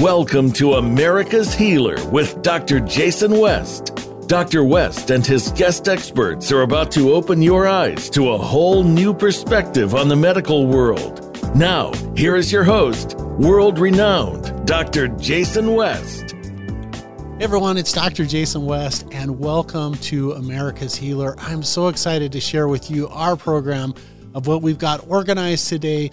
Welcome to America's Healer with Dr. Jason West. Dr. West and his guest experts are about to open your eyes to a whole new perspective on the medical world. Now, here is your host, world renowned Dr. Jason West. Hey everyone, it's Dr. Jason West, and welcome to America's Healer. I'm so excited to share with you our program of what we've got organized today.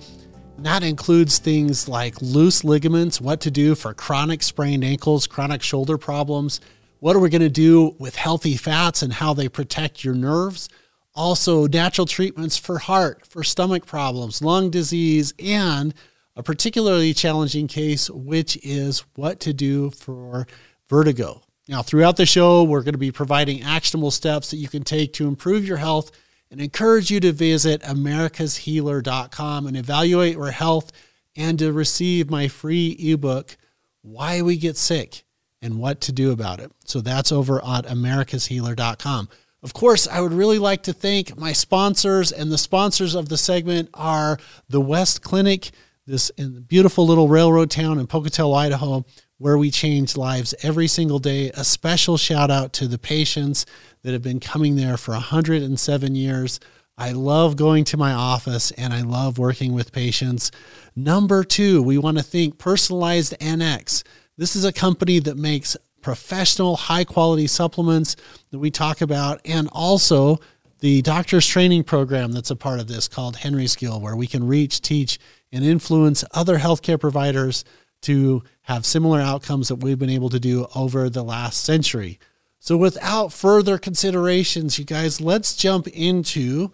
And that includes things like loose ligaments, what to do for chronic sprained ankles, chronic shoulder problems, what are we going to do with healthy fats and how they protect your nerves. Also, natural treatments for heart, for stomach problems, lung disease, and a particularly challenging case, which is what to do for vertigo. Now, throughout the show, we're going to be providing actionable steps that you can take to improve your health and encourage you to visit americashealer.com and evaluate your health and to receive my free ebook, Why We Get Sick and What to Do About It. So that's over at americashealer.com. Of course, I would really like to thank my sponsors, and the sponsors of the segment are the West Clinic, this in the beautiful little railroad town in Pocatello, Idaho, where we change lives every single day. A special shout out to the patients that have been coming there for 107 years. I love going to my office and I love working with patients. Number two, we want to think personalized NX. This is a company that makes professional, high quality supplements that we talk about, and also the doctor's training program that's a part of this called Henry Skill, where we can reach, teach, and influence other healthcare providers to have similar outcomes that we've been able to do over the last century. So, without further considerations, you guys, let's jump into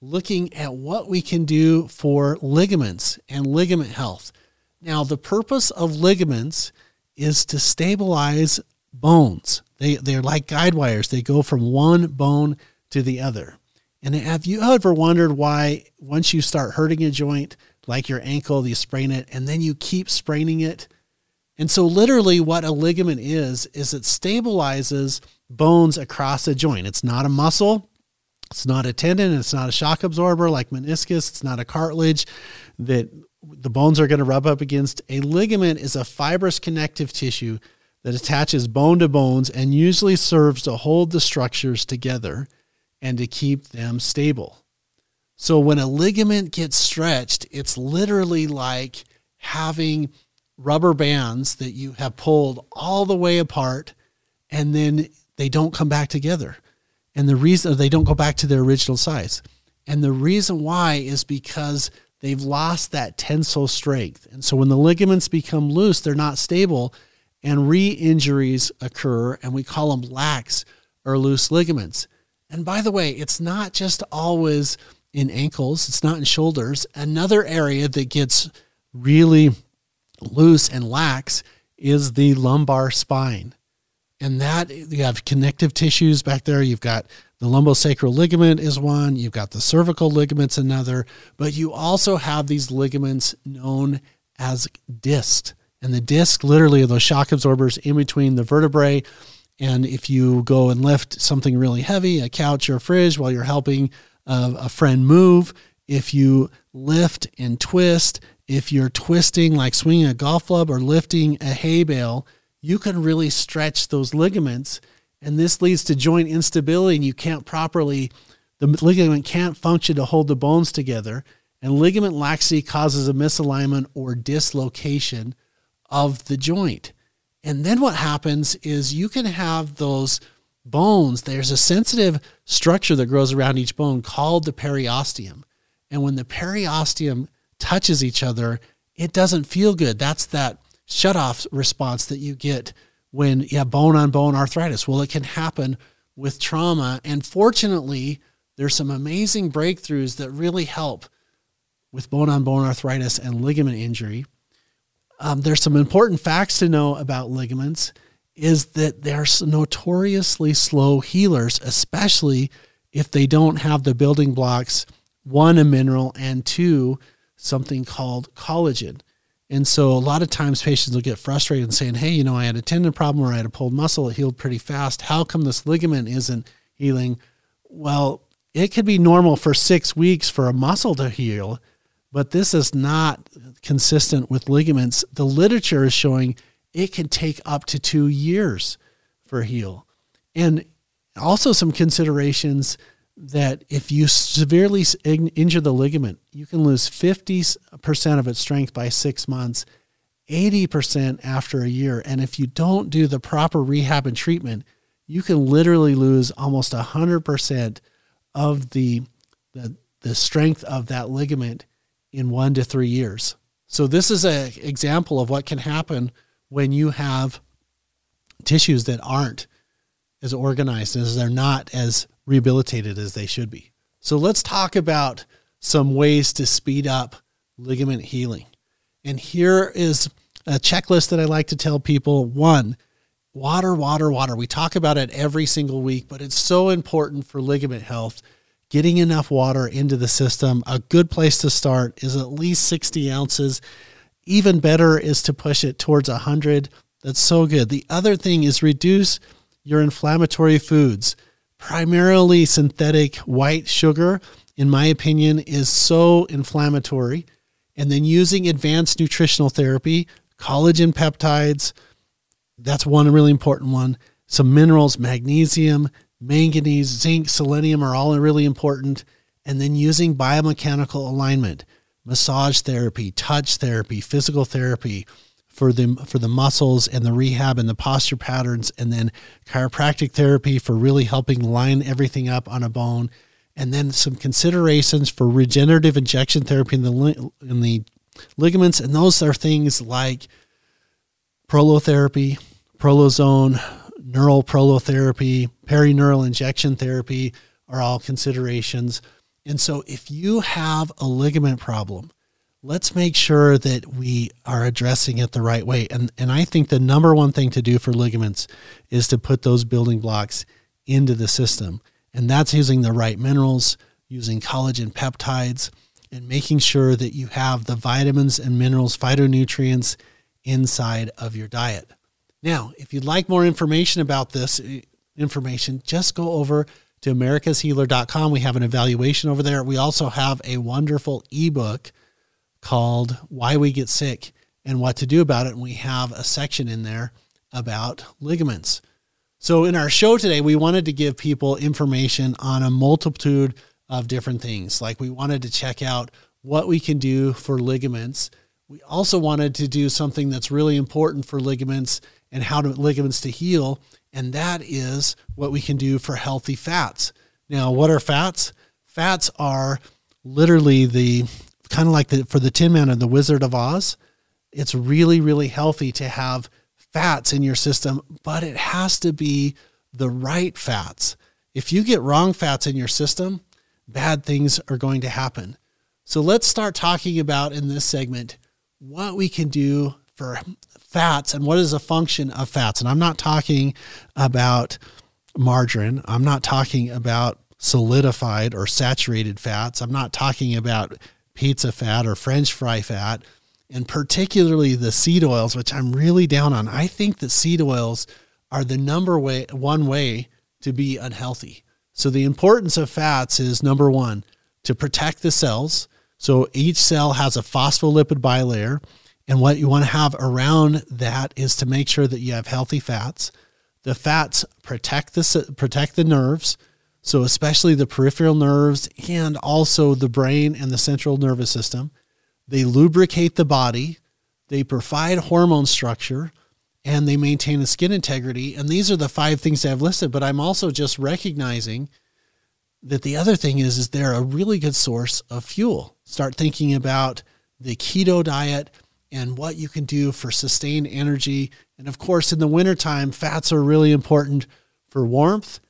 looking at what we can do for ligaments and ligament health. Now, the purpose of ligaments is to stabilize bones. They, they're like guide wires, they go from one bone to the other. And have you ever wondered why, once you start hurting a joint, like your ankle, you sprain it, and then you keep spraining it? And so, literally, what a ligament is, is it stabilizes bones across a joint. It's not a muscle, it's not a tendon, it's not a shock absorber like meniscus, it's not a cartilage that the bones are going to rub up against. A ligament is a fibrous connective tissue that attaches bone to bones and usually serves to hold the structures together and to keep them stable. So when a ligament gets stretched, it's literally like having rubber bands that you have pulled all the way apart and then they don't come back together. And the reason they don't go back to their original size. And the reason why is because they've lost that tensile strength. And so when the ligaments become loose, they're not stable and re injuries occur, and we call them lax or loose ligaments. And by the way, it's not just always in ankles, it's not in shoulders. Another area that gets really loose and lax is the lumbar spine. And that you have connective tissues back there. You've got the lumbosacral ligament is one, you've got the cervical ligaments another, but you also have these ligaments known as discs. And the disc literally are those shock absorbers in between the vertebrae. And if you go and lift something really heavy, a couch or a fridge, while you're helping a, a friend move, if you lift and twist, if you're twisting like swinging a golf club or lifting a hay bale, you can really stretch those ligaments and this leads to joint instability and you can't properly the ligament can't function to hold the bones together and ligament laxity causes a misalignment or dislocation of the joint. And then what happens is you can have those bones there's a sensitive structure that grows around each bone called the periosteum and when the periosteum touches each other it doesn't feel good that's that shut off response that you get when you have bone on bone arthritis. Well, it can happen with trauma. And fortunately, there's some amazing breakthroughs that really help with bone on bone arthritis and ligament injury. Um, there's some important facts to know about ligaments is that they're notoriously slow healers, especially if they don't have the building blocks one, a mineral, and two, something called collagen. And so a lot of times patients will get frustrated and saying, Hey, you know, I had a tendon problem or I had a pulled muscle, it healed pretty fast. How come this ligament isn't healing? Well, it could be normal for six weeks for a muscle to heal, but this is not consistent with ligaments. The literature is showing it can take up to two years for heal. And also some considerations that if you severely injure the ligament, you can lose 50% of its strength by six months, 80% after a year. And if you don't do the proper rehab and treatment, you can literally lose almost 100% of the, the, the strength of that ligament in one to three years. So, this is an example of what can happen when you have tissues that aren't as organized as they're not as rehabilitated as they should be. So let's talk about some ways to speed up ligament healing. And here is a checklist that I like to tell people. One, water, water, water. We talk about it every single week, but it's so important for ligament health. Getting enough water into the system. A good place to start is at least 60 ounces. Even better is to push it towards 100. That's so good. The other thing is reduce your inflammatory foods. Primarily synthetic white sugar, in my opinion, is so inflammatory. And then using advanced nutritional therapy, collagen peptides, that's one really important one. Some minerals, magnesium, manganese, zinc, selenium are all really important. And then using biomechanical alignment massage therapy, touch therapy, physical therapy for the for the muscles and the rehab and the posture patterns and then chiropractic therapy for really helping line everything up on a bone and then some considerations for regenerative injection therapy in the in the ligaments and those are things like prolotherapy, prolozone, neural prolotherapy, perineural injection therapy are all considerations. And so if you have a ligament problem, let's make sure that we are addressing it the right way. And and I think the number one thing to do for ligaments is to put those building blocks into the system. And that's using the right minerals, using collagen peptides, and making sure that you have the vitamins and minerals, phytonutrients inside of your diet. Now, if you'd like more information about this eh, information, just go over to americashealer.com. We have an evaluation over there. We also have a wonderful ebook called Why We Get Sick and What to Do About It. And we have a section in there about ligaments. So, in our show today, we wanted to give people information on a multitude of different things. Like, we wanted to check out what we can do for ligaments. We also wanted to do something that's really important for ligaments and how to ligaments to heal and that is what we can do for healthy fats. Now, what are fats? Fats are literally the kind of like the for the Tin Man and the Wizard of Oz. It's really, really healthy to have fats in your system, but it has to be the right fats. If you get wrong fats in your system, bad things are going to happen. So let's start talking about in this segment what we can do for fats and what is a function of fats. And I'm not talking about margarine. I'm not talking about solidified or saturated fats. I'm not talking about pizza fat or french fry fat. And particularly the seed oils, which I'm really down on. I think that seed oils are the number way, one way to be unhealthy. So the importance of fats is number one, to protect the cells. So each cell has a phospholipid bilayer and what you want to have around that is to make sure that you have healthy fats. The fats protect the protect the nerves, so especially the peripheral nerves and also the brain and the central nervous system. They lubricate the body, they provide hormone structure, and they maintain the skin integrity. And these are the five things I've listed, but I'm also just recognizing that the other thing is is they're a really good source of fuel. Start thinking about the keto diet and what you can do for sustained energy. And of course, in the wintertime, fats are really important for warmth.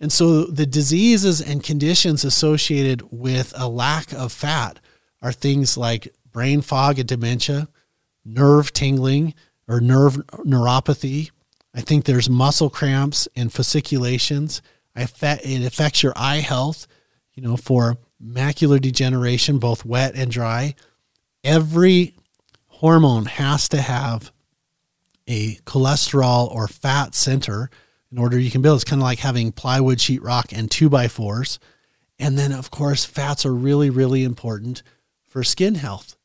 And so the diseases and conditions associated with a lack of fat are things like brain fog and dementia, nerve tingling or nerve neuropathy. I think there's muscle cramps and fasciculations. It affects your eye health, you know, for macular degeneration, both wet and dry. Every hormone has to have a cholesterol or fat center in order you can build. It's kind of like having plywood, sheetrock, and two by fours. And then, of course, fats are really, really important for skin health.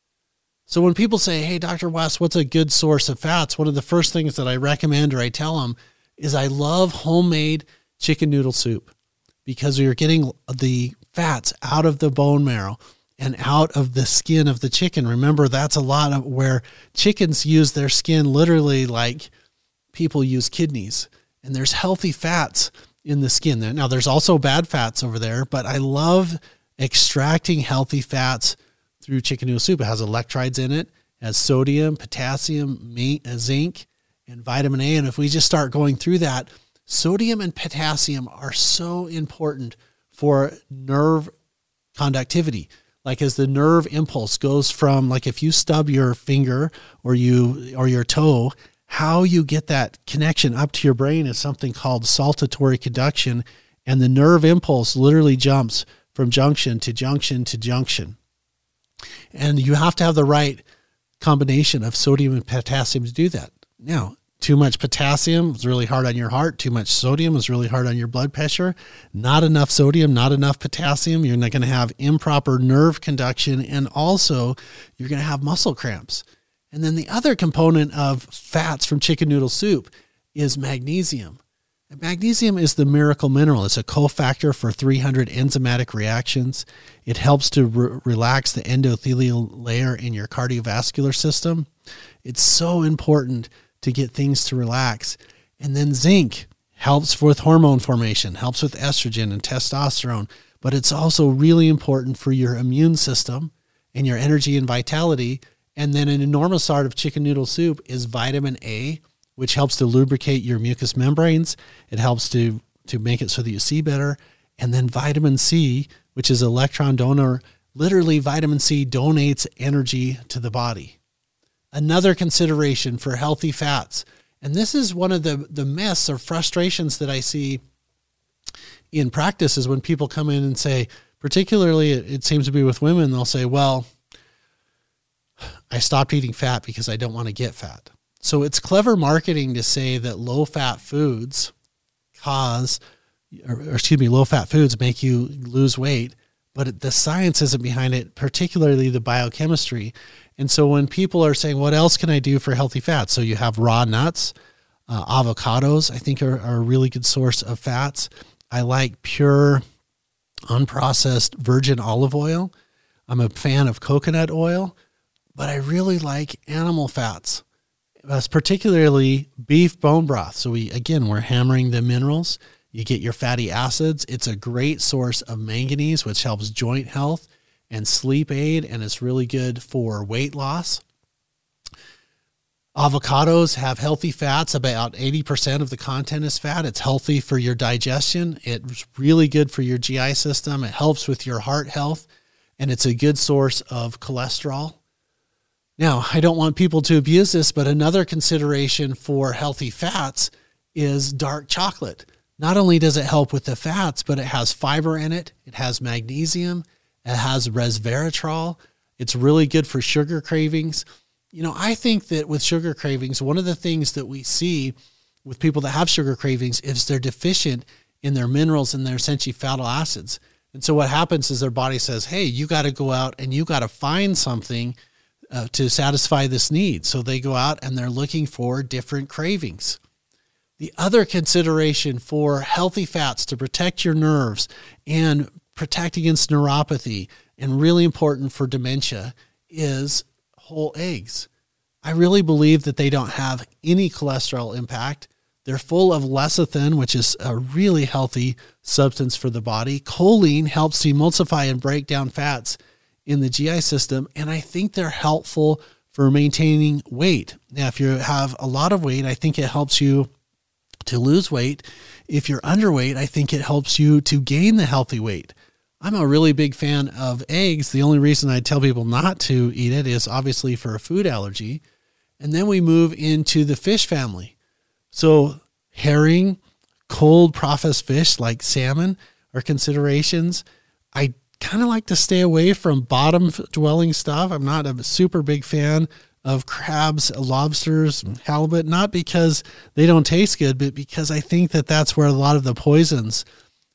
So when people say, "Hey, Dr. West, what's a good source of fats?" One of the first things that I recommend or I tell them is I love homemade chicken noodle soup because you're getting the fats out of the bone marrow and out of the skin of the chicken. Remember, that's a lot of where chickens use their skin literally like people use kidneys. And there's healthy fats in the skin. There. Now, there's also bad fats over there, but I love extracting healthy fats through chicken noodle soup. It has electrolytes in it, it has sodium, potassium, uh, zinc, and vitamin A. And if we just start going through that, sodium and potassium are so important for nerve conductivity. Like as the nerve impulse goes from like if you stub your finger or you or your toe, how you get that connection up to your brain is something called saltatory conduction and the nerve impulse literally jumps from junction to junction to junction. And you have to have the right combination of sodium and potassium to do that. Now, too much potassium is really hard on your heart. Too much sodium is really hard on your blood pressure. Not enough sodium, not enough potassium. You're not going to have improper nerve conduction. And also, you're going to have muscle cramps. And then the other component of fats from chicken noodle soup is magnesium. Magnesium is the miracle mineral. It's a cofactor for 300 enzymatic reactions. It helps to re- relax the endothelial layer in your cardiovascular system. It's so important to get things to relax. And then zinc helps with hormone formation, helps with estrogen and testosterone, but it's also really important for your immune system and your energy and vitality. And then an enormous part of chicken noodle soup is vitamin A, which helps to lubricate your mucous membranes. It helps to to make it so that you see better. And then vitamin C, which is electron donor, literally vitamin C donates energy to the body. Another consideration for healthy fats. And this is one of the, the myths or frustrations that I see in practice is when people come in and say, particularly it, it seems to be with women, they'll say, Well, I stopped eating fat because I don't want to get fat. So it's clever marketing to say that low fat foods cause, or, or excuse me, low fat foods make you lose weight, but the science isn't behind it, particularly the biochemistry. And so when people are saying, what else can I do for healthy fats? So you have raw nuts, uh, avocados, I think are, are a really good source of fats. I like pure, unprocessed virgin olive oil. I'm a fan of coconut oil, but I really like animal fats That's particularly beef bone broth. So we again we're hammering the minerals. You get your fatty acids. It's a great source of manganese, which helps joint health and sleep aid, and it's really good for weight loss. Avocados have healthy fats. About 80% of the content is fat. It's healthy for your digestion. It's really good for your GI system. It helps with your heart health, and it's a good source of cholesterol. Now, I don't want people to abuse this, but another consideration for healthy fats is dark chocolate. Not only does it help with the fats, but it has fiber in it, it has magnesium, it has resveratrol. It's really good for sugar cravings. You know, I think that with sugar cravings, one of the things that we see with people that have sugar cravings is they're deficient in their minerals and their essentially fatty acids. And so what happens is their body says, "Hey, you got to go out and you got to find something uh, to satisfy this need. So they go out and they're looking for different cravings. The other consideration for healthy fats to protect your nerves and protect against neuropathy, and really important for dementia, is whole eggs. I really believe that they don't have any cholesterol impact. They're full of lecithin, which is a really healthy substance for the body. Choline helps emulsify and break down fats in the GI system, and I think they're helpful for maintaining weight. Now, if you have a lot of weight, I think it helps you to lose weight. If you're underweight, I think it helps you to gain the healthy weight. I'm a really big fan of eggs. The only reason I tell people not to eat it is obviously for a food allergy. And then we move into the fish family. So, herring, cold processed fish like salmon are considerations. I kind of like to stay away from bottom dwelling stuff. I'm not a super big fan of crabs, lobsters, halibut, not because they don't taste good, but because I think that that's where a lot of the poisons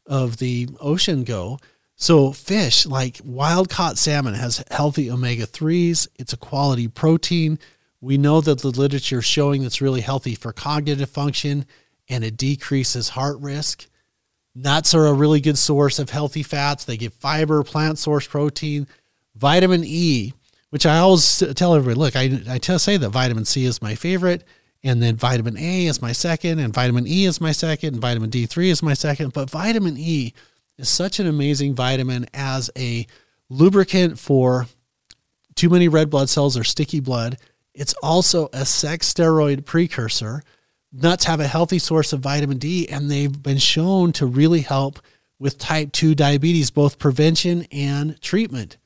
of the ocean go. So, fish like wild caught salmon has healthy omega 3s. It's a quality protein. We know that the literature is showing it's really healthy for cognitive function and it decreases heart risk. Nuts are a really good source of healthy fats. They give fiber, plant source protein, vitamin E, which I always tell everybody look, I, I tell, say that vitamin C is my favorite, and then vitamin A is my second, and vitamin E is my second, and vitamin D3 is my second. But vitamin E is such an amazing vitamin as a lubricant for too many red blood cells or sticky blood. It's also a sex steroid precursor nuts have a healthy source of vitamin D, and they've been shown to really help with type 2 diabetes, both prevention and treatment.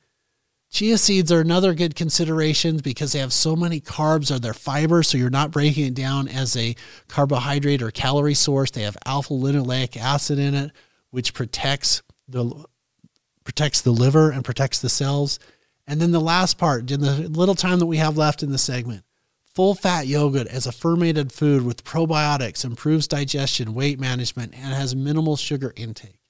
Chia seeds are another good consideration because they have so many carbs or their fiber, so you're not breaking it down as a carbohydrate or calorie source. They have alpha linoleic acid in it, which protects the protects the liver and protects the cells. And then the last part, in the little time that we have left in the segment, Full fat yogurt as a fermented food with probiotics improves digestion, weight management, and has minimal sugar intake.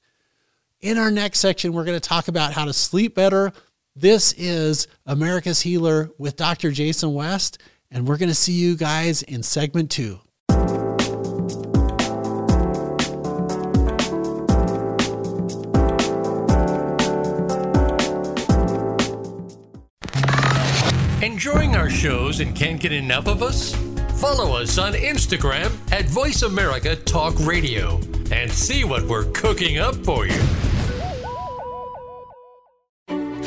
In our next section, we're going to talk about how to sleep better. This is America's Healer with Dr. Jason West, and we're going to see you guys in segment two. Enjoying our shows and can't get enough of us? Follow us on Instagram at Voice America Talk Radio and see what we're cooking up for you.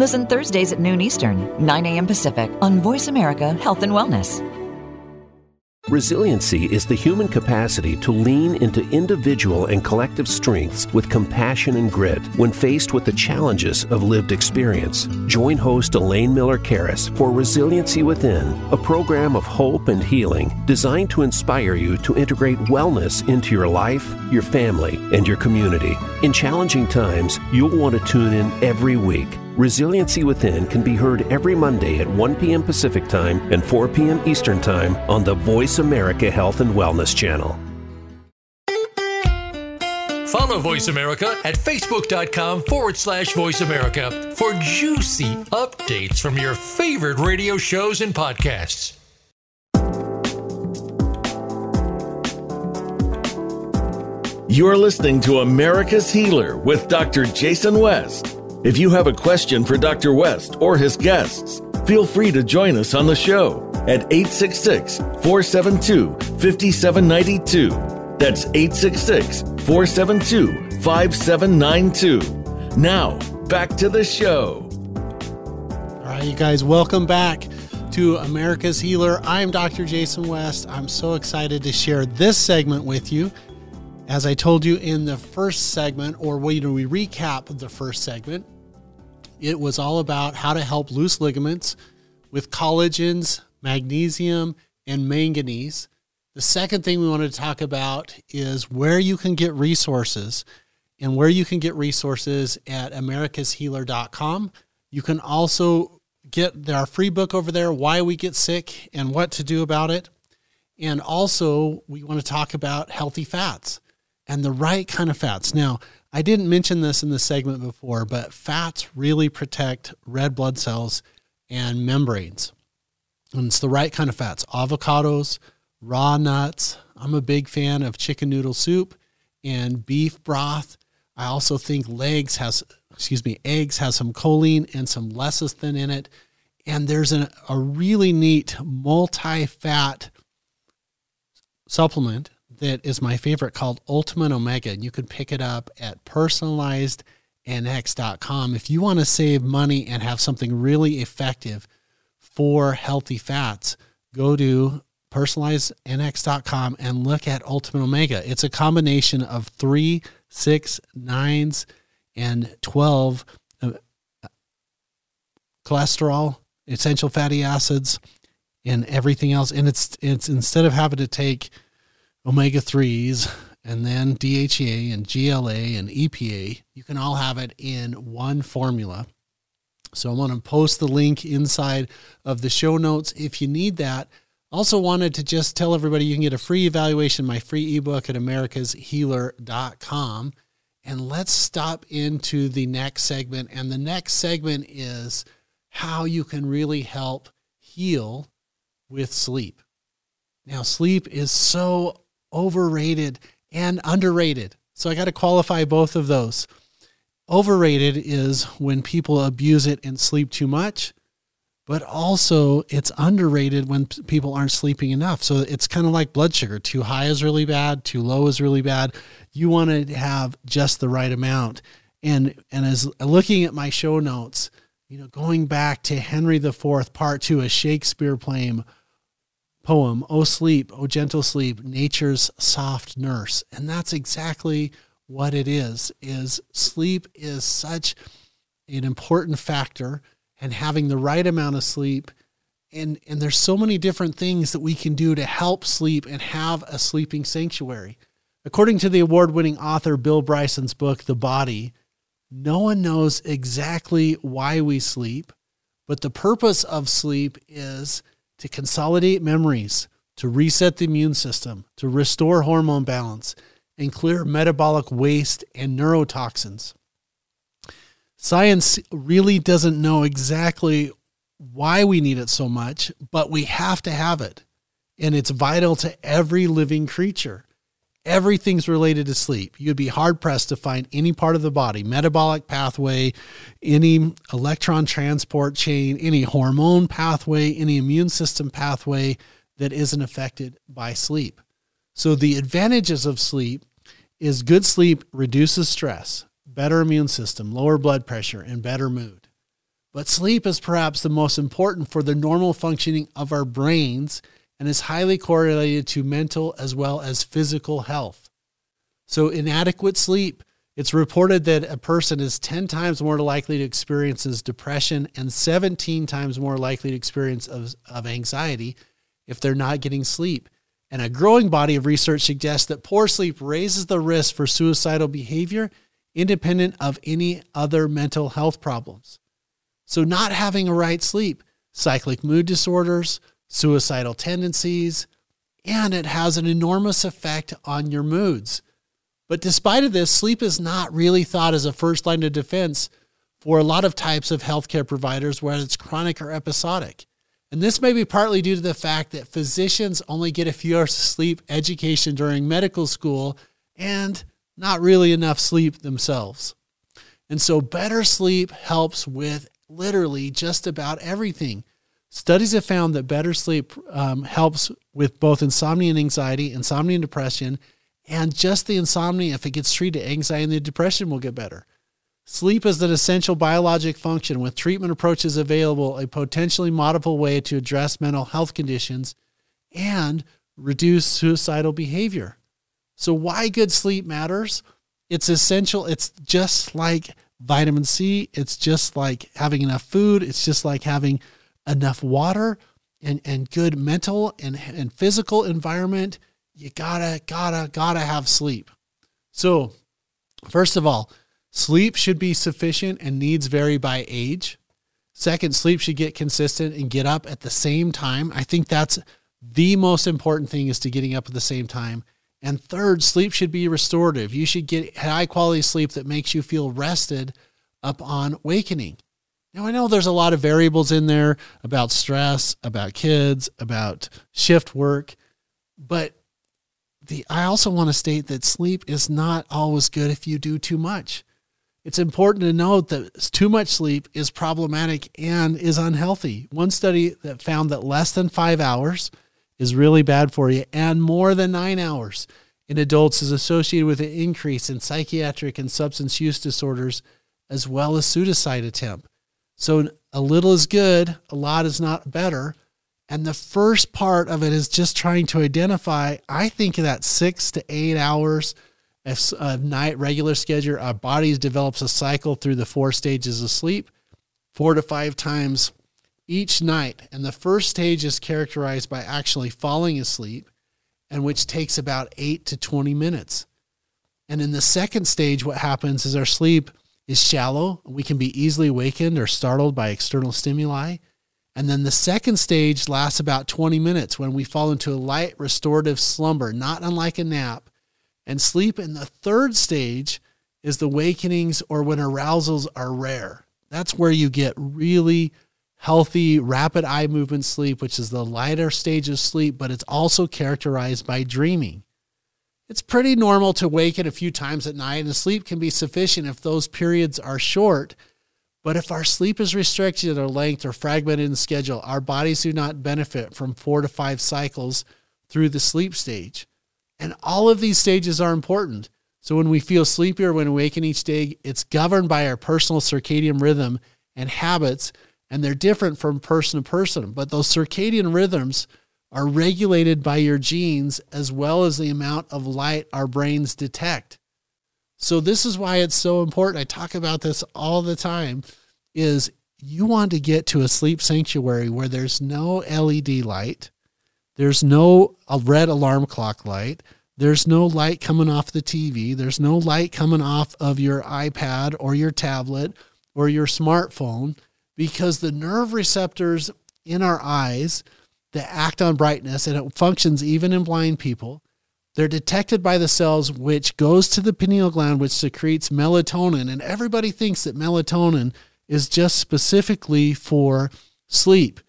Listen Thursdays at noon Eastern, 9 a.m. Pacific on Voice America Health and Wellness. Resiliency is the human capacity to lean into individual and collective strengths with compassion and grit when faced with the challenges of lived experience. Join host Elaine Miller Karas for Resiliency Within, a program of hope and healing designed to inspire you to integrate wellness into your life, your family, and your community. In challenging times, you'll want to tune in every week. Resiliency Within can be heard every Monday at 1 p.m. Pacific Time and 4 p.m. Eastern Time on the Voice America Health and Wellness channel. Follow Voice America at facebook.com forward slash voice America for juicy updates from your favorite radio shows and podcasts. You're listening to America's Healer with Dr. Jason West. If you have a question for Dr. West or his guests, feel free to join us on the show at 866 472 5792. That's 866 472 5792. Now, back to the show. All right, you guys, welcome back to America's Healer. I'm Dr. Jason West. I'm so excited to share this segment with you. As I told you in the first segment, or when we recap the first segment, it was all about how to help loose ligaments with collagens, magnesium, and manganese. The second thing we wanted to talk about is where you can get resources and where you can get resources at americashealer.com. You can also get our free book over there, Why We Get Sick and What to Do About It. And also, we want to talk about healthy fats and the right kind of fats. Now, I didn't mention this in the segment before, but fats really protect red blood cells and membranes. And it's the right kind of fats avocados, raw nuts. I'm a big fan of chicken noodle soup and beef broth. I also think legs has, excuse me, eggs has some choline and some lecithin in it. And there's an, a really neat multi fat supplement that is my favorite called Ultimate Omega. And you can pick it up at personalizednx.com. If you want to save money and have something really effective for healthy fats, go to personalizednx.com and look at Ultimate Omega. It's a combination of three, six, nines, and 12 uh, cholesterol essential fatty acids, and everything else. And it's it's instead of having to take omega threes and then DHEA and GLA and EPA, you can all have it in one formula. So I'm going to post the link inside of the show notes if you need that. Also wanted to just tell everybody you can get a free evaluation, my free ebook at americashealer.com. And let's stop into the next segment. And the next segment is how you can really help heal with sleep. Now, sleep is so overrated and underrated. So I got to qualify both of those. Overrated is when people abuse it and sleep too much, but also it's underrated when people aren't sleeping enough. So it's kind of like blood sugar. Too high is really bad, too low is really bad. You want to have just the right amount. And and as looking at my show notes, you know, going back to Henry IV, part two, a Shakespeare poem, poem, Oh Sleep, O Gentle Sleep, Nature's Soft Nurse. And that's exactly what it is, is sleep is such an important factor and having the right amount of sleep and and there's so many different things that we can do to help sleep and have a sleeping sanctuary. According to the award-winning author Bill Bryson's book The Body, no one knows exactly why we sleep, but the purpose of sleep is to consolidate memories, to reset the immune system, to restore hormone balance, and clear metabolic waste and neurotoxins. Science really doesn't know exactly why we need it so much, but we have to have it. And it's vital to every living creature. Everything's related to sleep. You'd be hard pressed to find any part of the body, metabolic pathway, any electron transport chain, any hormone pathway, any immune system pathway that isn't affected by sleep. So, the advantages of sleep is good sleep reduces stress, better immune system, lower blood pressure, and better mood. But sleep is perhaps the most important for the normal functioning of our brains and is highly correlated to mental as well as physical health. So, inadequate sleep, it's reported that a person is 10 times more likely to experience depression and 17 times more likely to experience of, of anxiety if they're not getting sleep. And a growing body of research suggests that poor sleep raises the risk for suicidal behavior independent of any other mental health problems. So, not having a right sleep, cyclic mood disorders, suicidal tendencies, and it has an enormous effect on your moods. But despite of this, sleep is not really thought as a first line of defense for a lot of types of healthcare providers, whether it's chronic or episodic. And this may be partly due to the fact that physicians only get a few hours of sleep education during medical school and not really enough sleep themselves. And so, better sleep helps with literally just about everything. Studies have found that better sleep um, helps with both insomnia and anxiety, insomnia and depression, and just the insomnia, if it gets treated, anxiety and the depression will get better. Sleep is an essential biologic function with treatment approaches available, a potentially modifiable way to address mental health conditions and reduce suicidal behavior. So, why good sleep matters? It's essential. It's just like vitamin C, it's just like having enough food, it's just like having enough water and, and good mental and, and physical environment. You gotta, gotta, gotta have sleep. So, first of all, Sleep should be sufficient and needs vary by age. Second, sleep should get consistent and get up at the same time. I think that's the most important thing is to getting up at the same time. And third, sleep should be restorative. You should get high quality sleep that makes you feel rested upon wakening. Now, I know there's a lot of variables in there about stress, about kids, about shift work, but the, I also want to state that sleep is not always good if you do too much it's important to note that too much sleep is problematic and is unhealthy. One study that found that less than five hours is really bad for you, and more than nine hours in adults is associated with an increase in psychiatric and substance use disorders, as well as suicide attempt. So a little is good, a lot is not better. And the first part of it is just trying to identify, I think that six to eight hours a night regular schedule, our body develops a cycle through the four stages of sleep, four to five times each night. And the first stage is characterized by actually falling asleep, and which takes about 8 to 20 minutes. And in the second stage, what happens is our sleep is shallow. We can be easily awakened or startled by external stimuli. And then the second stage lasts about 20 minutes when we fall into a light restorative slumber, not unlike a nap. And sleep in the third stage is the awakenings or when arousals are rare. That's where you get really healthy, rapid eye movement sleep, which is the lighter stage of sleep, but it's also characterized by dreaming. It's pretty normal to waken a few times at night, and sleep can be sufficient if those periods are short. But if our sleep is restricted or length or fragmented in schedule, our bodies do not benefit from four to five cycles through the sleep stage. And all of these stages are important. So when we feel sleepier when we awaken each day, it's governed by our personal circadian rhythm and habits, and they're different from person to person. But those circadian rhythms are regulated by your genes as well as the amount of light our brains detect. So this is why it's so important. I talk about this all the time is you want to get to a sleep sanctuary where there's no LED light, there's no red alarm clock light, there's no light coming off the TV, there's no light coming off of your iPad or your tablet or your smartphone because the nerve receptors in our eyes that act on brightness, and it functions even in blind people. They're detected by the cells, which goes to the pineal gland, which secretes melatonin. And everybody thinks that melatonin is just specifically for sleep.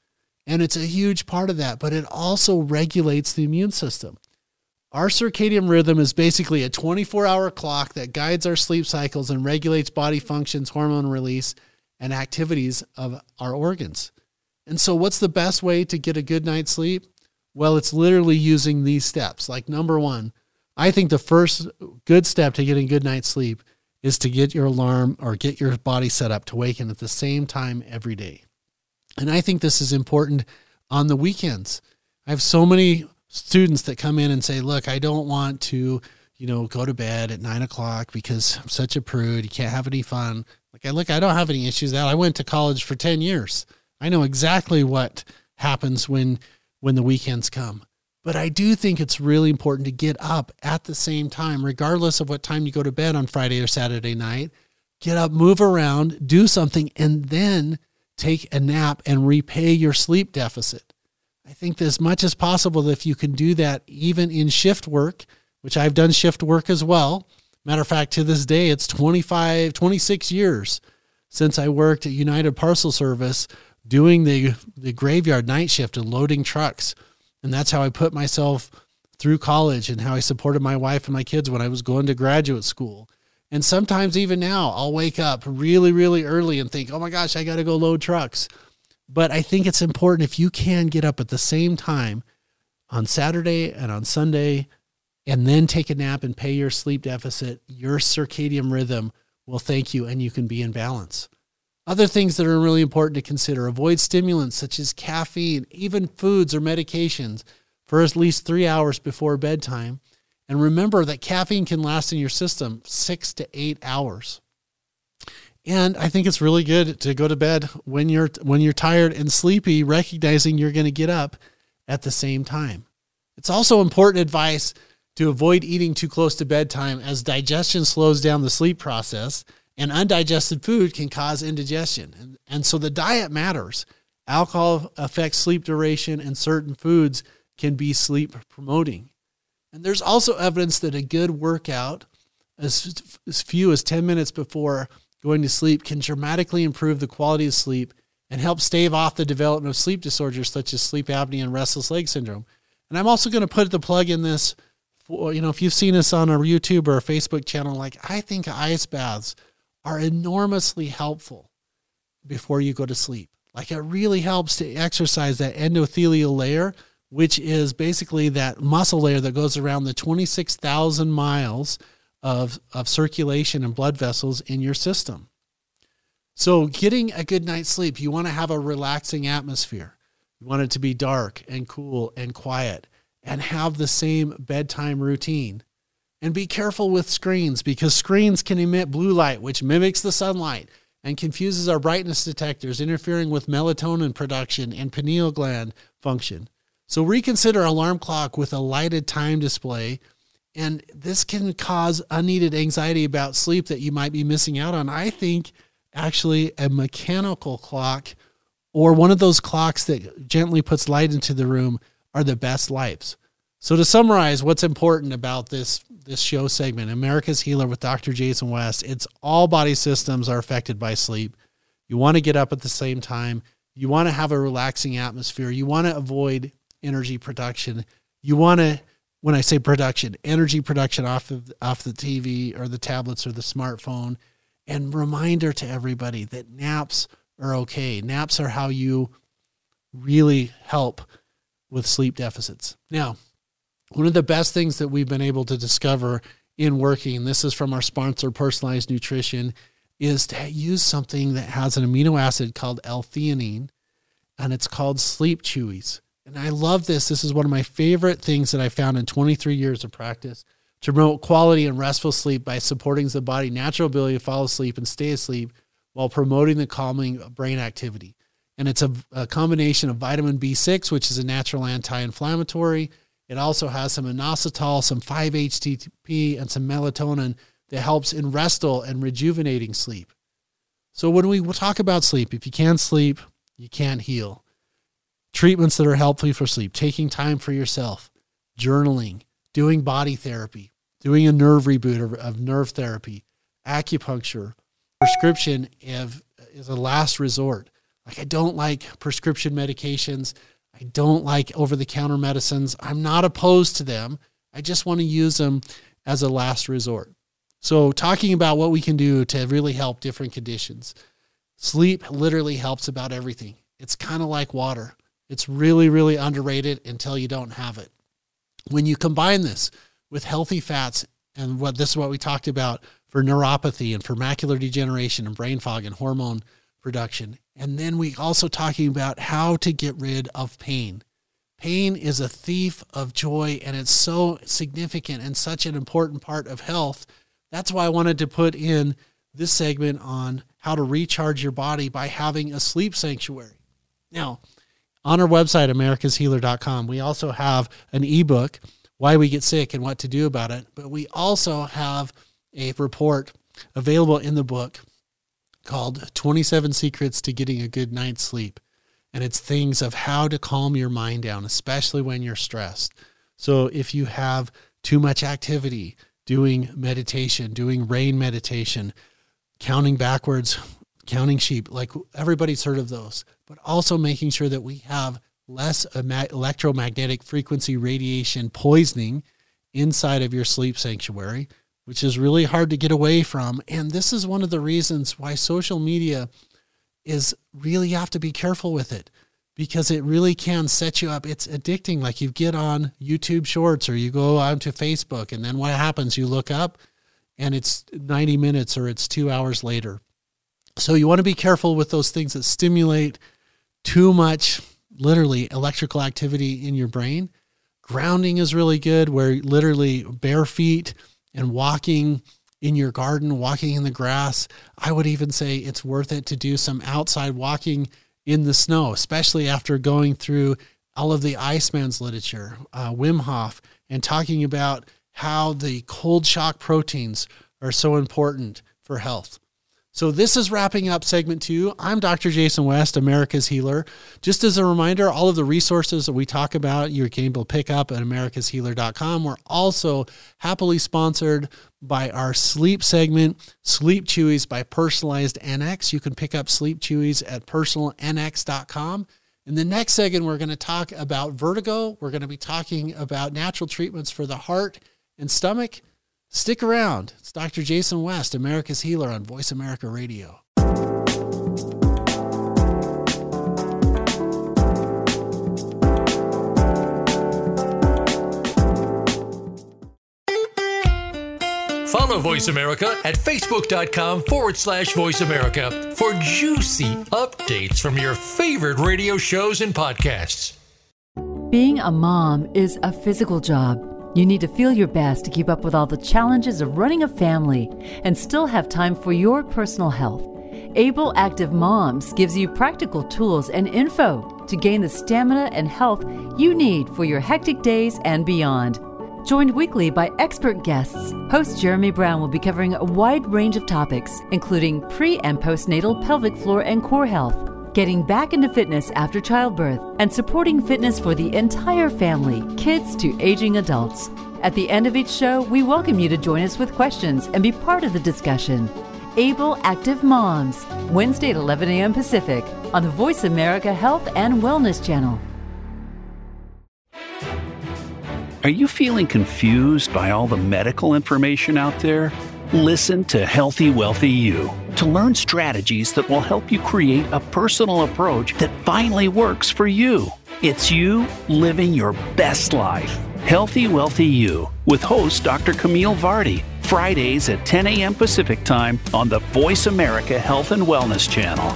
And it's a huge part of that, but it also regulates the immune system. Our circadian rhythm is basically a 24 hour clock that guides our sleep cycles and regulates body functions, hormone release, and activities of our organs. And so, what's the best way to get a good night's sleep? Well, it's literally using these steps. Like, number one, I think the first good step to getting good night's sleep is to get your alarm or get your body set up to waken at the same time every day. And I think this is important on the weekends. I have so many students that come in and say, Look, I don't want to, you know, go to bed at nine o'clock because I'm such a prude. You can't have any fun. Like, I look, I don't have any issues that I went to college for 10 years. I know exactly what happens when when the weekends come. But I do think it's really important to get up at the same time, regardless of what time you go to bed on Friday or Saturday night. Get up, move around, do something, and then take a nap and repay your sleep deficit. I think as much as possible, if you can do that even in shift work, which I've done shift work as well. Matter of fact, to this day, it's 25, 26 years since I worked at United Parcel Service doing the the graveyard night shift and loading trucks. And that's how I put myself through college and how I supported my wife and my kids when I was going to graduate school. And sometimes even now, I'll wake up really, really early and think, oh my gosh, I got to go load trucks. But I think it's important if you can get up at the same time on Saturday and on Sunday and then take a nap and pay your sleep deficit, your circadian rhythm will thank you and you can be in balance. Other things that are really important to consider avoid stimulants such as caffeine, even foods or medications for at least three hours before bedtime. And remember that caffeine can last in your system six to eight hours. And I think it's really good to go to bed when you're when you're tired and sleepy, recognizing you're going to get up at the same time. It's also important advice to avoid eating too close to bedtime as digestion slows down the sleep process and undigested food can cause indigestion. And, and so the diet matters. Alcohol affects sleep duration, and certain foods can be sleep promoting. And there's also evidence that a good workout, as, as few as 10 minutes before going to sleep, can dramatically improve the quality of sleep and help stave off the development of sleep disorders such as sleep apnea and restless leg syndrome. And I'm also going to put the plug in this for, you know, if you've seen us on our YouTube or our Facebook channel, like I think ice baths are enormously helpful before you go to sleep. Like it really helps to exercise that endothelial layer, which is basically that muscle layer that goes around the 26,000 miles of, of circulation and blood vessels in your system. So, getting a good night's sleep, you want to have a relaxing atmosphere. You want it to be dark and cool and quiet and have the same bedtime routine. And be careful with screens because screens can emit blue light, which mimics the sunlight. and confuses our brightness detectors, interfering with melatonin production and pineal gland function. So reconsider alarm clock with a lighted time display. And this can cause unneeded anxiety about sleep that you might be missing out on. I think actually a mechanical clock or one of those clocks that gently puts light into the room are the best lives. So to summarize what's important about this this show segment, America's Healer with Dr. Jason West, it's all body systems are affected by sleep. You want to get up at the same time. You want to have a relaxing atmosphere. You want to avoid energy production. You want to when I say production, energy production off of off the TV or the tablets or the smartphone. And reminder to everybody that naps are okay. Naps are how you really help with sleep deficits. Now, one of the best things that we've been able to discover in working, this is from our sponsor, Personalized Nutrition, is to use something that has an amino acid called L-theanine, and it's called Sleep Chewies. And I love this. This is one of my favorite things that I found in 23 years of practice to promote quality and restful sleep by supporting the body's natural ability to fall asleep and stay asleep while promoting the calming brain activity. And it's a, a combination of vitamin B6, which is a natural anti inflammatory, it also has some inositol, some 5-HTP, and some melatonin that helps in restful and rejuvenating sleep. So when we talk about sleep, if you can't sleep, you can't heal. Treatments that are helpful for sleep, taking time for yourself, journaling, doing body therapy, doing a nerve reboot of, nerve therapy, acupuncture, prescription is a last resort. Like I don't like prescription medications. I don't like over the counter medicines. I'm not opposed to them. I just want to use them as a last resort. So, talking about what we can do to really help different conditions. Sleep literally helps about everything. It's kind of like water. It's really, really underrated until you don't have it. When you combine this with healthy fats, and what this is what we talked about for neuropathy and for macular degeneration and brain fog and hormone production, and then we also talking about how to get rid of pain. Pain is a thief of joy and it's so significant and such an important part of health. That's why I wanted to put in this segment on how to recharge your body by having a sleep sanctuary. Now, on our website, americashealer.com, we also have an ebook, Why We Get Sick and What to Do About It. But we also have a report available in the book called 27 Secrets to Getting a Good Night's Sleep. And it's things of how to calm your mind down, especially when you're stressed. So if you have too much activity, doing meditation, doing rain meditation, counting backwards, counting sheep, like everybody's heard of those, but also making sure that we have less electromagnetic frequency radiation poisoning inside of your sleep sanctuary which is really hard to get away from. And this is one of the reasons why social media is really you have to be careful with it because it really can set you up. It's addicting. Like you get on YouTube Shorts or you go onto Facebook, and then what happens? You look up and it's 90 minutes or it's two hours later. So you want to be careful with those things that stimulate too much, literally, electrical activity in your brain. Grounding is really good, where literally bare feet and walking in your garden, walking in the grass. I would even say it's worth it to do some outside walking in the snow, especially after going through all of the Iceman's literature, uh, Wim Hof, and talking about how the cold shock proteins are so important for health. So, this is wrapping up segment two. I'm Dr. Jason West, America's Healer. Just as a reminder, all of the resources that we talk about, able to pick up at americashealer.com. We're also happily sponsored by our sleep segment, Sleep Chewies by Personalized NX. You can pick up Sleep Chewies at personalnx.com. In the next segment, we're going to talk about vertigo. We're going to be talking about natural treatments for the heart and stomach. Stick around. It's Dr. Jason West, America's Healer on Voice America Radio. Follow Voice America at facebook.com forward slash voice America for juicy updates from your favorite radio shows and podcasts. Being a mom is a physical job you need to feel your best to keep up with all the challenges of running a family and still have time for your personal health. Able Active Moms gives you practical tools and info to gain the stamina and health you need for your hectic days and beyond. Joined weekly by expert guests, host Jeremy Brown will be covering a wide range of topics, including pre and postnatal pelvic floor and core health, getting back into fitness after childbirth, and supporting fitness for the entire family, kids to aging adults. At the end of each show, we welcome you to join us with questions and be part of the discussion. Able Active Moms, Wednesday at 11 a.m. Pacific on the Voice America Health and Wellness Channel. Are you feeling confused by all the medical information out there? Listen to Healthy Wealthy You to learn strategies that will help you create a personal approach that finally works for you. It's you living your best life. Healthy Wealthy You with host Dr. Camille Vardy Fridays at 10 a.m. Pacific Time on the Voice America Health and Wellness Channel.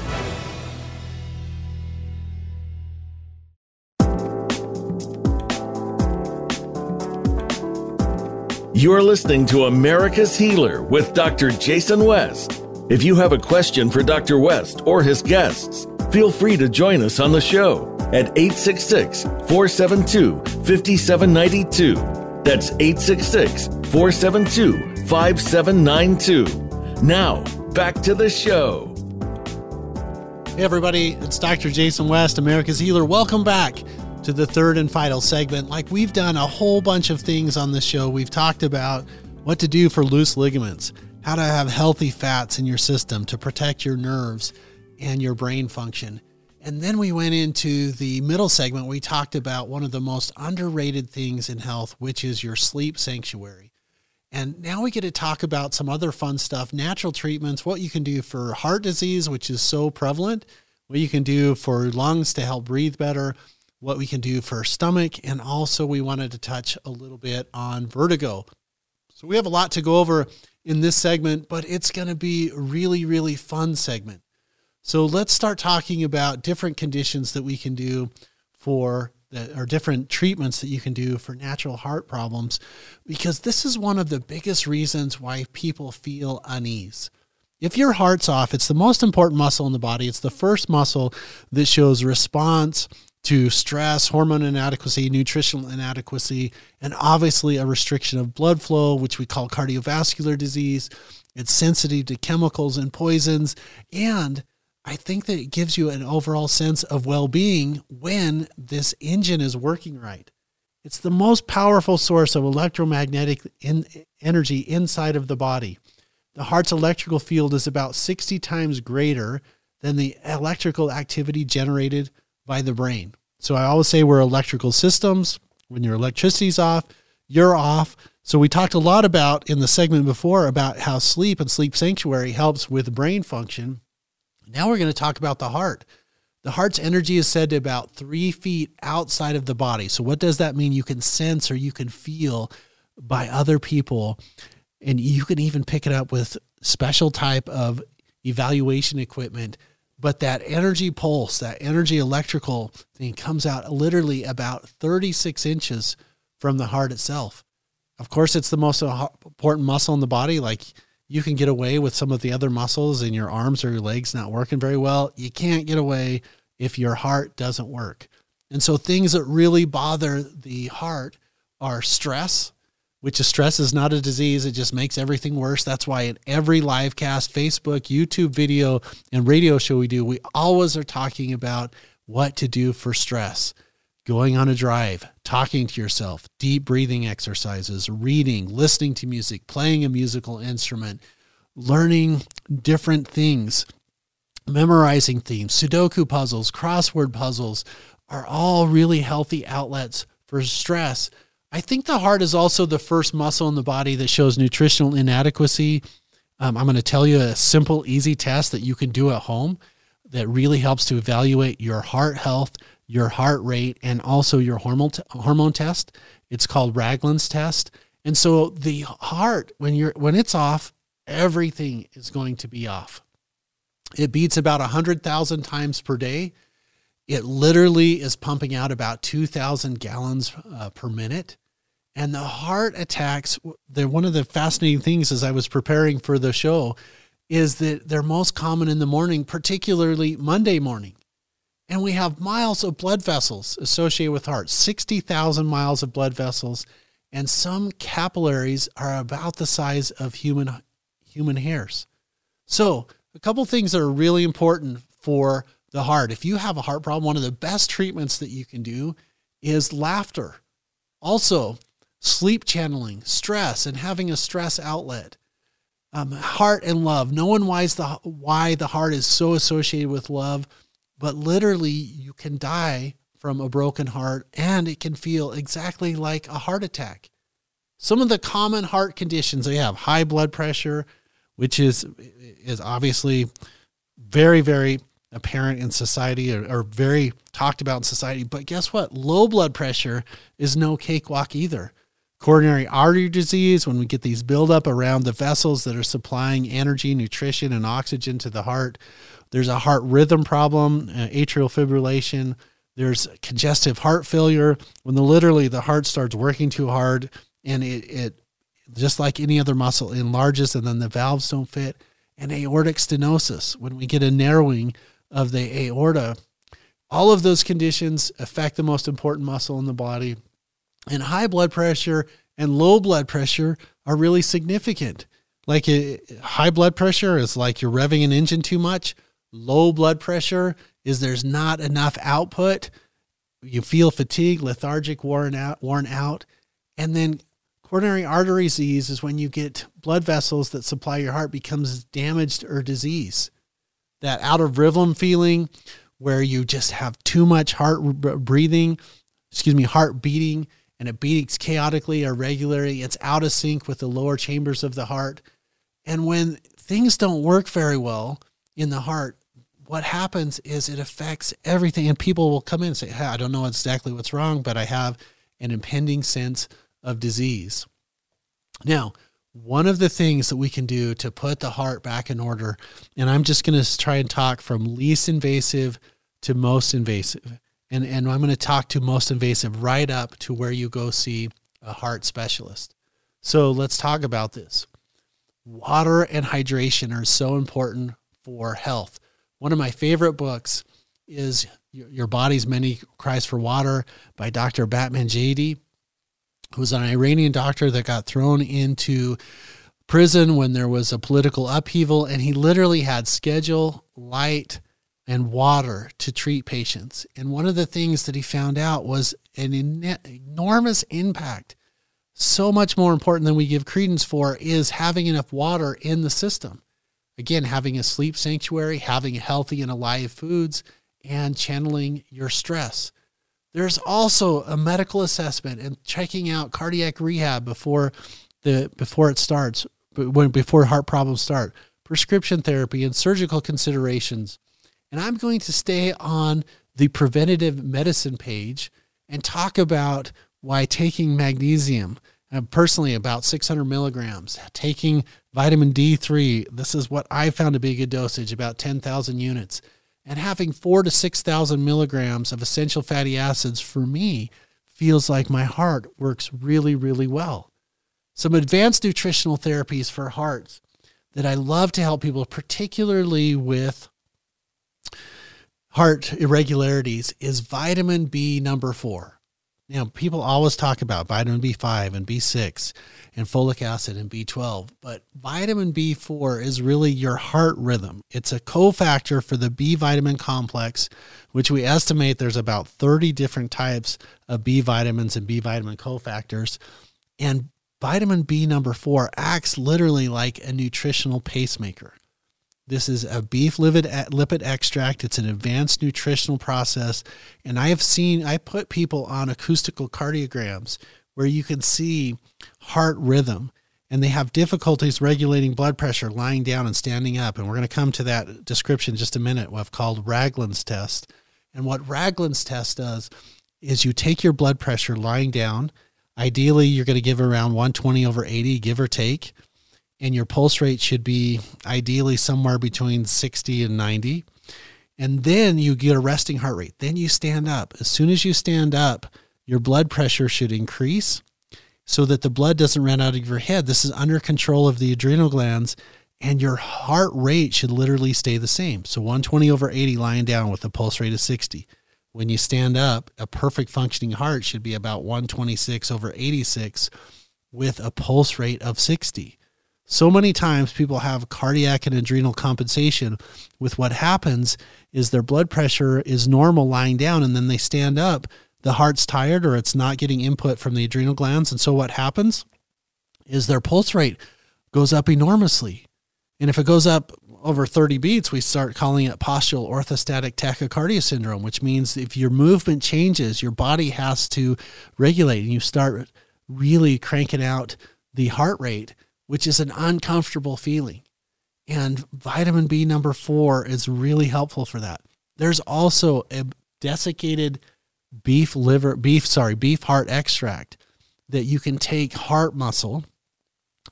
You're listening to America's Healer with Dr. Jason West. If you have a question for Dr. West or his guests, feel free to join us on the show at 866 472 5792. That's 866 472 5792. Now, back to the show. Hey, everybody, it's Dr. Jason West, America's Healer. Welcome back to the third and final segment. Like we've done a whole bunch of things on this show, we've talked about what to do for loose ligaments, how to have healthy fats in your system to protect your nerves and your brain function. And then we went into the middle segment. We talked about one of the most underrated things in health, which is your sleep sanctuary. And now we get to talk about some other fun stuff natural treatments, what you can do for heart disease, which is so prevalent, what you can do for lungs to help breathe better, what we can do for stomach. And also, we wanted to touch a little bit on vertigo. So, we have a lot to go over in this segment, but it's going to be a really, really fun segment. So, let's start talking about different conditions that we can do for that are different treatments that you can do for natural heart problems because this is one of the biggest reasons why people feel unease. If your heart's off, it's the most important muscle in the body. It's the first muscle that shows response to stress, hormone inadequacy, nutritional inadequacy, and obviously a restriction of blood flow, which we call cardiovascular disease. It's sensitive to chemicals and poisons, and I think that it gives you an overall sense of well being when this engine is working right. It's the most powerful source of electromagnetic in, energy inside of the body. The heart's electrical field is about 60 times greater than the electrical activity generated by the brain. So I always say we're electrical systems. When your electricity's off, you're off. So we talked a lot about in the segment before about how sleep and sleep sanctuary helps with brain function. Now we're going to talk about the heart. The heart's energy is said to about three feet outside of the body. So, what does that mean? You can sense or you can feel by other people, and you can even pick it up with special type of evaluation equipment. But that energy pulse, that energy electrical thing comes out literally about 36 inches from the heart itself. Of course, it's the most important muscle in the body. Like you can get away with some of the other muscles in your arms or your legs not working very well. You can't get away if your heart doesn't work. And so things that really bother the heart are stress, which is stress is not a disease. It just makes everything worse. That's why in every live cast, Facebook, YouTube video, and radio show we do, we always are talking about what to do for stress going on a drive, talking to yourself, deep breathing exercises, reading, listening to music, playing a musical instrument, learning different things, memorizing themes, Sudoku puzzles, crossword puzzles are all really healthy outlets for stress. I think the heart is also the first muscle in the body that shows nutritional inadequacy. Um, I'm going to tell you a simple, easy test that you can do at home that really helps to evaluate your heart health your heart rate and also your hormone t- hormone test. It's called Ragland's test. And so the heart when you're when it's off, everything is going to be off. It beats about 100,000 times per day. It literally is pumping out about 2,000 gallons uh, per minute. And the heart attacks, they're one of the fascinating things as I was preparing for the show is that they're most common in the morning, particularly Monday morning. And we have miles of blood vessels associated with heart 60,000 miles of blood vessels. And some capillaries are about the size of human, human hairs. So, a couple things that are really important for the heart. If you have a heart problem, one of the best treatments that you can do is laughter. Also, sleep channeling, stress, and having a stress outlet. Um, heart and love. No one whys the why the heart is so associated with love, but literally you can die from a broken heart and it can feel exactly like a heart attack. Some of the common heart conditions they have high blood pressure, which is is obviously very very apparent in society or, or, very talked about in society. But guess what? Low blood pressure is no cakewalk either. Coronary artery disease, when we get these buildup around the vessels that are supplying energy, nutrition, and oxygen to the heart. There's a heart rhythm problem, uh, atrial fibrillation. There's congestive heart failure when the literally the heart starts working too hard and it, it just like any other muscle enlarges and then the valves don't fit. And aortic stenosis when we get a narrowing of the aorta. All of those conditions affect the most important muscle in the body. And high blood pressure and low blood pressure are really significant. Like high blood pressure is like you're revving an engine too much. Low blood pressure is there's not enough output. You feel fatigued, lethargic, worn out, worn out. And then coronary artery disease is when you get blood vessels that supply your heart becomes damaged or disease that out of rhythm feeling where you just have too much heart breathing, excuse me, heart beating, and it beats chaotically or regularly. It's out of sync with the lower chambers of the heart. And when things don't work very well in the heart, what happens is it affects everything. And people will come in and say, hey, I don't know exactly what's wrong, but I have an impending sense of disease. Now, one of the things that we can do to put the heart back in order, and I'm just going to try and talk from least invasive to most invasive. And, and I'm going to talk to most invasive right up to where you go see a heart specialist. So let's talk about this. Water and hydration are so important for health. One of my favorite books is Your Body's Many Cries for Water by Dr. Batmanghelidj who who's an Iranian doctor that got thrown into prison when there was a political upheaval, and he literally had schedule, light, and water to treat patients. And one of the things that he found out was an enormous impact, so much more important than we give credence for, is having enough water in the system. Again, having a sleep sanctuary, having healthy and alive foods, and channeling your stress. There's also a medical assessment and checking out cardiac rehab before the before it starts, before heart problems start, prescription therapy and surgical considerations. And I'm going to stay on the preventative medicine page and talk about why taking magnesium, uh, personally about 600 milligrams, taking vitamin D3, this is what I found to be a good dosage, about 10,000 units and having four to 6,000 milligrams of essential fatty acids for me feels like my heart works really, really well. Some advanced nutritional therapies for hearts that I love to help people, particularly with heart irregularities, is vitamin B number four. Know, people always talk about vitamin B5 and B6 and folic acid and B12, but vitamin B4 is really your heart rhythm. It's a cofactor for the B vitamin complex, which we estimate there's about 30 different types of B vitamins and B vitamin cofactors. And vitamin B number 4 acts literally like a nutritional pacemaker. This is a beef lipid, lipid extract. It's an advanced nutritional process. And I have seen, I put people on acoustical cardiograms where you can see heart rhythm and they have difficulties regulating blood pressure lying down and standing up. And we're going to come to that description just a minute, I've called Ragland's test. And what Ragland's test does is you take your blood pressure lying down. Ideally, you're going to give around 120 over 80, give or take and your pulse rate should be ideally somewhere between 60 and 90. And then you get a resting heart rate. Then you stand up. As soon as you stand up, your blood pressure should increase so that the blood doesn't run out of your head. This is under control of the adrenal glands. and your heart rate should literally stay the same. So 120 over 80 lying down with a pulse rate of 60. When you stand up, a perfect functioning heart should be about 126 over 86 with a pulse rate of 60. So many times people have cardiac and adrenal compensation with what happens is their blood pressure is normal lying down and then they stand up, the heart's tired or it's not getting input from the adrenal glands. And so what happens is their pulse rate goes up enormously. And if it goes up over 30 beats, we start calling it postural orthostatic tachycardia syndrome, which means if your movement changes, your body has to regulate and you start really cranking out the heart rate, which is an uncomfortable feeling. And vitamin B number four is really helpful for that. There's also a desiccated beef liver, beef, sorry, beef heart extract that you can take heart muscle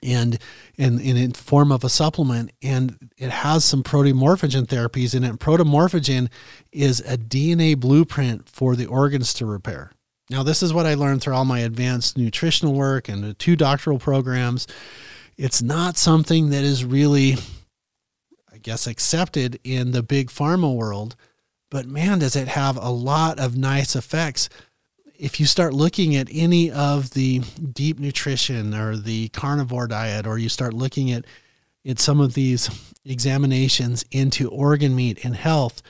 and in in form of a supplement and it has some protomorphogen therapies in it protomorphogen is a dna blueprint for the organs to repair now this is what i learned through all my advanced nutritional work and the two doctoral programs it's not something that is really i guess accepted in the big pharma world but man does it have a lot of nice effects if you start looking at any of the deep nutrition or the carnivore diet, or you start looking at at some of these examinations into organ meat and health,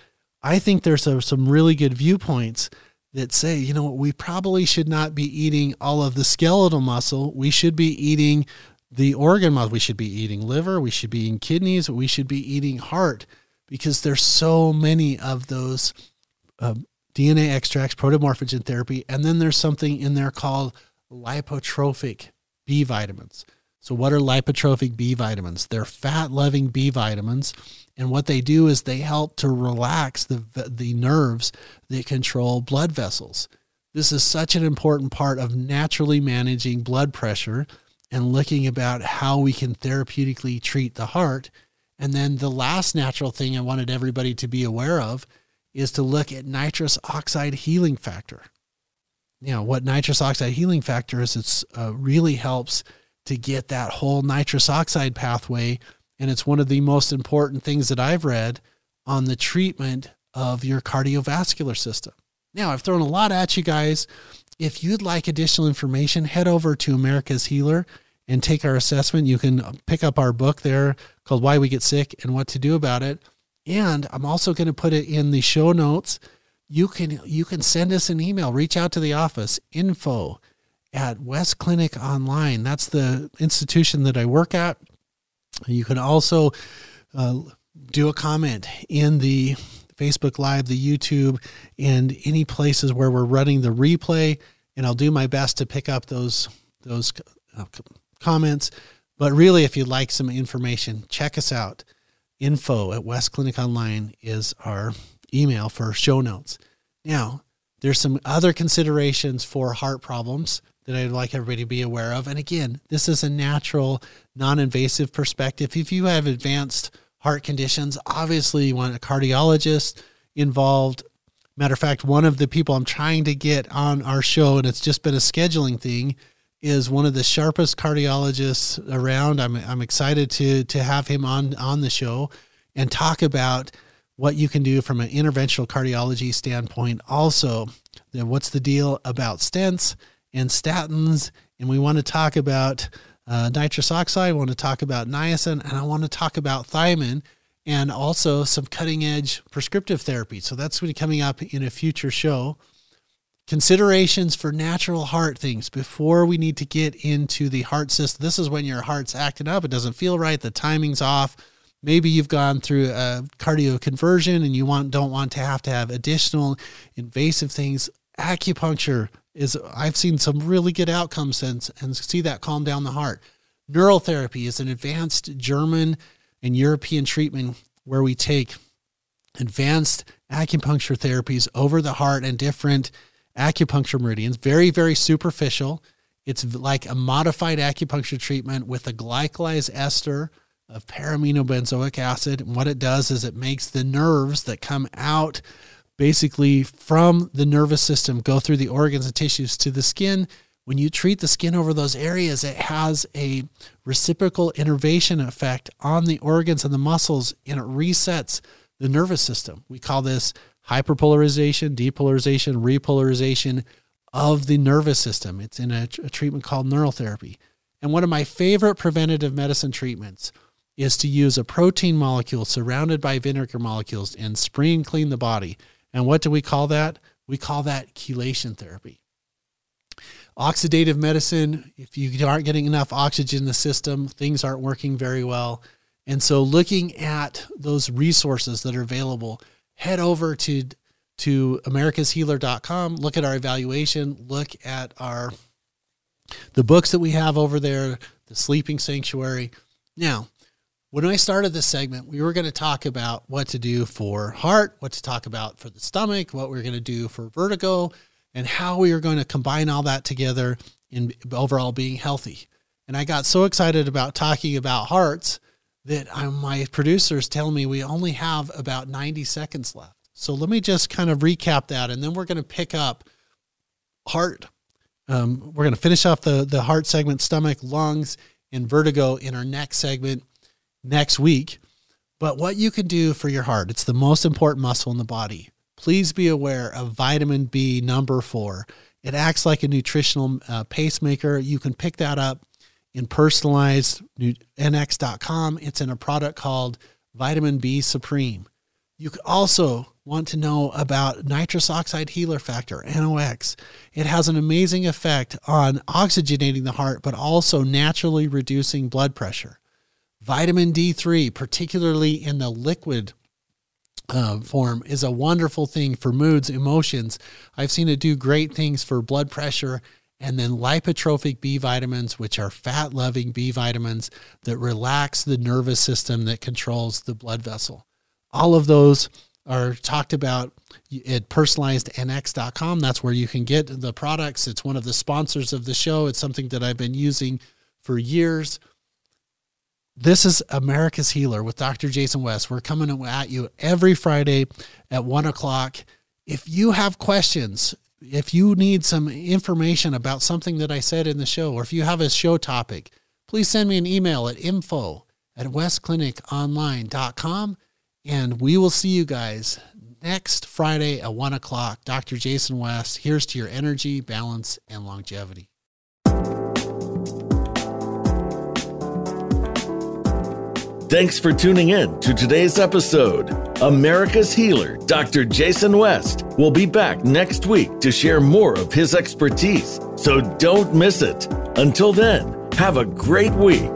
I think there's a, some really good viewpoints that say, you know, we probably should not be eating all of the skeletal muscle. We should be eating the organ muscle. We should be eating liver. We should be eating kidneys. We should be eating heart because there's so many of those uh, DNA extracts, protomorphogen therapy, and then there's something in there called lipotrophic B vitamins. So, what are lipotrophic B vitamins? They're fat loving B vitamins. And what they do is they help to relax the, the nerves that control blood vessels. This is such an important part of naturally managing blood pressure and looking about how we can therapeutically treat the heart. And then the last natural thing I wanted everybody to be aware of is to look at nitrous oxide healing factor. You know, what nitrous oxide healing factor is, it's uh, really helps to get that whole nitrous oxide pathway. And it's one of the most important things that I've read on the treatment of your cardiovascular system. Now, I've thrown a lot at you guys. If you'd like additional information, head over to America's Healer and take our assessment. You can pick up our book there called Why We Get Sick and What to Do About It. And I'm also going to put it in the show notes. You can you can send us an email, reach out to the office, info at West Clinic Online. That's the institution that I work at. You can also uh, do a comment in the Facebook Live, the YouTube, and any places where we're running the replay. And I'll do my best to pick up those those uh, comments. But really, if you'd like some information, check us out info at West Clinic Online is our email for show notes. Now, there's some other considerations for heart problems that I'd like everybody to be aware of. And again, this is a natural, non invasive perspective. If you have advanced heart conditions, obviously you want a cardiologist involved. Matter of fact, one of the people I'm trying to get on our show, and it's just been a scheduling thing, is one of the sharpest cardiologists around. I'm I'm excited to to have him on on the show and talk about what you can do from an interventional cardiology standpoint. Also, then what's the deal about stents and statins? And we want to talk about uh, nitrous oxide. I want to talk about niacin, and I want to talk about thiamine, and also some cutting edge prescriptive therapy. So that's going to be coming up in a future show considerations for natural heart things before we need to get into the heart system. This is when your heart's acting up, it doesn't feel right, the timing's off. Maybe you've gone through a cardio conversion and you want don't want to have to have additional invasive things. Acupuncture is I've seen some really good outcomes since and see that calm down the heart. Neural therapy is an advanced German and European treatment where we take advanced acupuncture therapies over the heart and different acupuncture meridians, very, very superficial. It's like a modified acupuncture treatment with a glycolized ester of paraaminobenzoic acid. And what it does is it makes the nerves that come out basically from the nervous system go through the organs and tissues to the skin, when you treat the skin over those areas, it has a reciprocal innervation effect on the organs and the muscles, and it resets the nervous system. We call this hyperpolarization, depolarization, repolarization of the nervous system. It's in a, a treatment called neural therapy. And one of my favorite preventative medicine treatments is to use a protein molecule surrounded by vinegar molecules and spring clean the body. And what do we call that? We call that chelation therapy. Oxidative medicine, if you aren't getting enough oxygen in the system, things aren't working very well. And so looking at those resources that are available, head over to to americashealer.com, look at our evaluation, look at our the books that we have over there, the sleeping sanctuary. Now, when I started this segment, we were going to talk about what to do for heart, what to talk about for the stomach, what we are going to do for vertigo, and how we are going to combine all that together in overall being healthy. And I got so excited about talking about hearts that I, my producers tell me we only have about 90 seconds left. So let me just kind of recap that, and then we're going to pick up heart. Um, we're going to finish off the, the heart segment, stomach, lungs, and vertigo in our next segment next week. But what you can do for your heart, it's the most important muscle in the body. Please be aware of vitamin B number four. It acts like a nutritional uh, pacemaker. You can pick that up in personalized nx.com. It's in a product called Vitamin B Supreme. You also want to know about nitrous oxide healer factor, NOx. It has an amazing effect on oxygenating the heart, but also naturally reducing blood pressure. Vitamin D3, particularly in the liquid uh, form, is a wonderful thing for moods, emotions. I've seen it do great things for blood pressure. And then lipotrophic B vitamins, which are fat loving B vitamins that relax the nervous system that controls the blood vessel. All of those are talked about at personalizednx.com. That's where you can get the products. It's one of the sponsors of the show. It's something that I've been using for years. This is America's Healer with Dr. Jason West. We're coming at you every Friday at one o'clock. If you have questions, if you need some information about something that I said in the show, or if you have a show topic, please send me an email at info at westcliniconline.com. And we will see you guys next Friday at one o'clock. Dr. Jason West, here's to your energy, balance, and longevity. Thanks for tuning in to today's episode. America's Healer, Dr. Jason West, will be back next week to share more of his expertise, so don't miss it. Until then, have a great week.